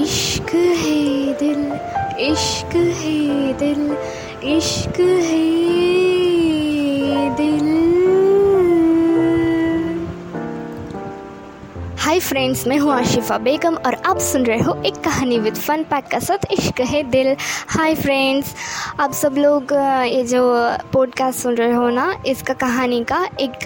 इश्क है दिल इश्क है दिल इश्क है हाय फ्रेंड्स मैं हूँ आशिफा बेगम और आप सुन रहे हो एक कहानी विद फन पैक का साथ इश्क है दिल। हाय फ्रेंड्स आप सब लोग ये जो पॉडकास्ट सुन रहे हो ना, इसका कहानी का एक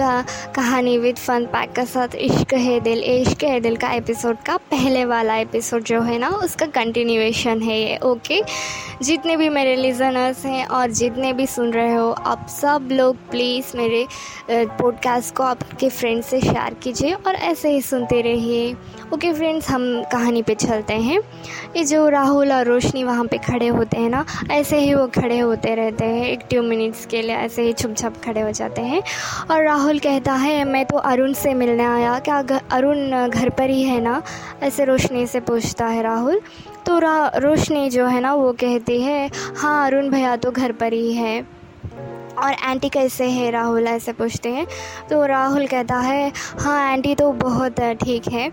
कहानी विद फन पैक का साथ इश्क है दिल। इश्क है दिल का एपिसोड का पहले वाला एपिसोड जो है ना, उसका कंटिन्यूएशन है ये ओके जितने भी मेरे लिजनर्स हैं और जितने भी सुन रहे हो, आप सब लोग प्लीज़ मेरे पॉडकास्ट को आपके फ्रेंड से शेयर कीजिए और ऐसे ही सुनते रहिए। ओके फ्रेंड्स हम कहानी पे चलते हैं। ये जो राहुल और रोशनी वहाँ पे खड़े होते हैं ना, ऐसे ही वो खड़े होते रहते हैं। एक टू मिनट्स के लिए ऐसे ही छुप छप खड़े हो जाते हैं। और राहुल कहता है, मैं तो अरुण से मिलने आया। क्या अरुण घर पर ही है ना? ऐसे रोशनी से पूछता है राहुल। तो रोशनी जो है ना, वो कहती है हाँ अरुण भैया तो घर पर ही है। और आंटी कैसे है राहुल, ऐसे पूछते हैं। तो राहुल कहता है हाँ आंटी तो बहुत ठीक है।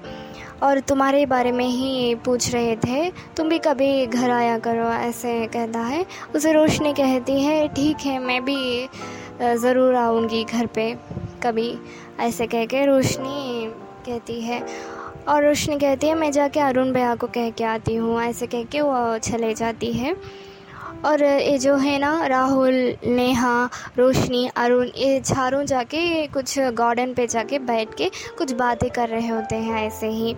और तुम्हारे बारे में ही पूछ रहे थे। तुम भी कभी घर आया करो, ऐसे कहता है। उसे रोशनी कहती है, ठीक है, मैं भी ज़रूर आऊँगी घर पे, कभी, ऐसे कह के रोशनी कहती है। और रोशनी कहती है, मैं जाके अरुण भैया को कह के आती हूँ, ऐसे कह के वो चले जाती है। और ये जो है ना, राहुल, नेहा, रोशनी, अरुण, ये चारों जाके कुछ गार्डन पे जाके बैठ के कुछ बातें कर रहे होते हैं ऐसे ही।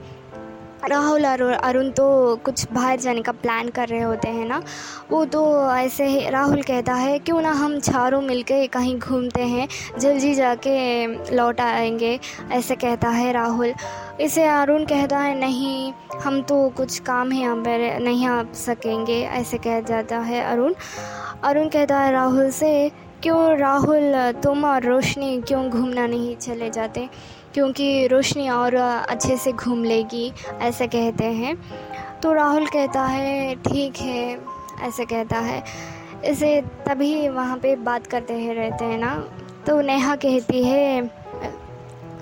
राहुल और अरुण तो कुछ बाहर जाने का प्लान कर रहे होते हैं ना? वो तो ऐसे ही राहुल कहता है, क्यों ना हम चारों मिलके कहीं घूमते हैं? जल्दी जाके लौट आएँगे, ऐसे कहता है राहुल। इसे अरुण कहता है, नहीं, हम तो कुछ काम है यहाँ पर, नहीं आ सकेंगे, ऐसे कह जाता है अरुण। अरुण कहता है राहुल से, क्यों राहुल, तुम और रोशनी क्यों घूमना नहीं चले जाते? क्योंकि रोशनी और अच्छे से घूम लेगी, ऐसे कहते हैं। तो राहुल कहता है, ठीक है, ऐसे कहता है। इसे तभी वहाँ पे बात करते हैं, रहते हैं ना। तो नेहा कहती है,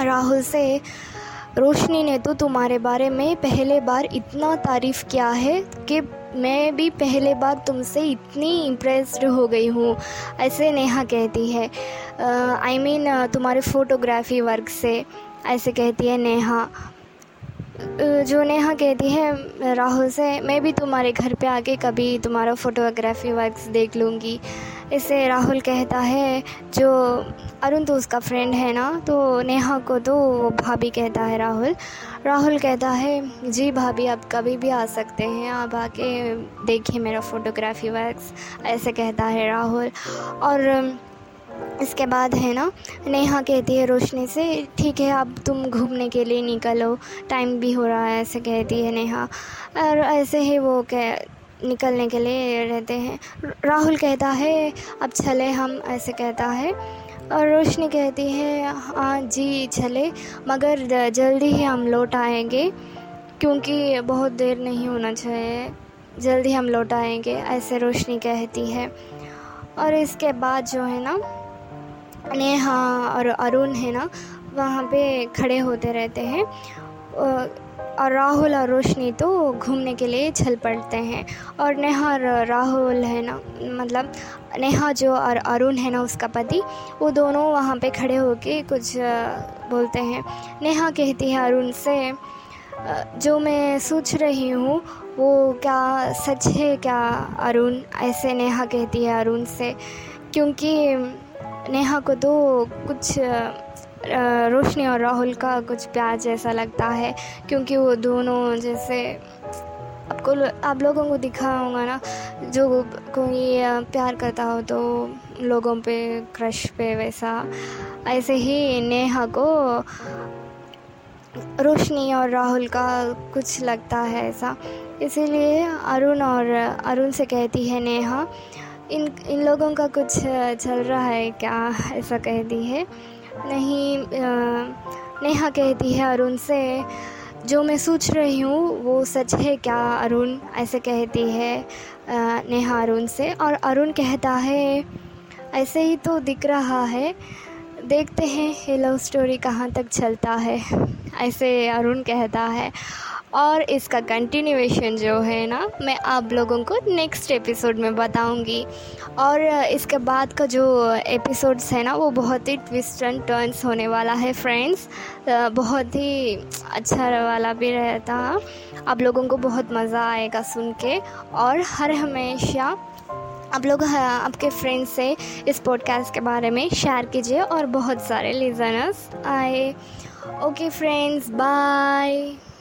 राहुल से, रोशनी ने तो तुम्हारे बारे में पहले बार इतना तारीफ़ किया है कि मैं भी पहले बार तुमसे इतनी इम्प्रेस्ड हो गई हूँ ऐसे नेहा कहती है। आई मीन I mean, तुम्हारे फ़ोटोग्राफी वर्क से ऐसे कहती है नेहा। जो नेहा कहती है, राहुल से, मैं भी तुम्हारे घर पे आके कभी तुम्हारा फ़ोटोग्राफी वर्क्स देख लूँगी। इसे राहुल कहता है, जो अरुण तो उसका फ्रेंड है ना तो नेहा को तो भाभी कहता है राहुल। राहुल कहता है, जी भाभी, आप कभी भी आ सकते हैं, आप आके देखिए मेरा फ़ोटोग्राफी वर्क्स ऐसे कहता है राहुल। और इसके बाद है ना, नेहा कहती है रोशनी से, ठीक है, अब तुम घूमने के लिए निकलो टाइम भी हो रहा है, ऐसे कहती है नेहा। और ऐसे ही वो कह, निकलने के लिए रहते हैं। राहुल कहता है, अब चले हम, ऐसे कहता है। और रोशनी कहती है हाँ जी, चले, मगर जल्दी ही हम लौट आएँगे, क्योंकि बहुत देर नहीं होना चाहिए। जल्दी हम लौट आएँगे, ऐसे रोशनी कहती है। और इसके बाद जो है ना नेहा और अरुण है ना, वहाँ पे खड़े होते रहते हैं। और राहुल और रोशनी तो घूमने के लिए चल पड़ते हैं। और नेहा और राहुल है ना मतलब नेहा जो और अरुण है ना, उसका पति, वो दोनों वहाँ पे खड़े होके कुछ बोलते हैं। नेहा कहती है अरुण से जो मैं सोच रही हूँ, वो क्या सच है क्या अरुण? ऐसे नेहा कहती है अरुण से, क्योंकि नेहा को तो कुछ रोशनी और राहुल का कुछ प्यार जैसा लगता है, क्योंकि वो दोनों जैसे आपको आप लोगों को दिखा होगा ना, जो कोई प्यार करता हो तो लोगों पे क्रश पे वैसा। ऐसे ही नेहा को रोशनी और राहुल का कुछ लगता है ऐसा। इसीलिए अरुण और, अरुण से कहती है नेहा इन इन लोगों का कुछ चल रहा है क्या ऐसा कहती है? नहीं नेहा कहती है अरुण से, जो मैं सोच रही हूँ, वो सच है क्या अरुण? ऐसे कहती है नेहा अरुण से। और अरुण कहता है, ऐसे ही तो दिख रहा है। देखते हैं, ये लव स्टोरी कहाँ तक चलता है? ऐसे अरुण कहता है। और इसका कंटिन्यूएशन जो है ना, मैं आप लोगों को नेक्स्ट एपिसोड में बताऊँगी। और इसके बाद का जो एपिसोड्स है ना, वो बहुत ही ट्विस्ट एंड टर्न्स होने वाला है फ्रेंड्स बहुत ही अच्छा वाला भी रहता। आप लोगों को बहुत मज़ा आएगा सुन के। और हर हमेशा आप लोग आपके फ्रेंड्स से इस पॉडकास्ट के बारे में शेयर कीजिए और बहुत सारे लिजनर्स आए। Okay friends bye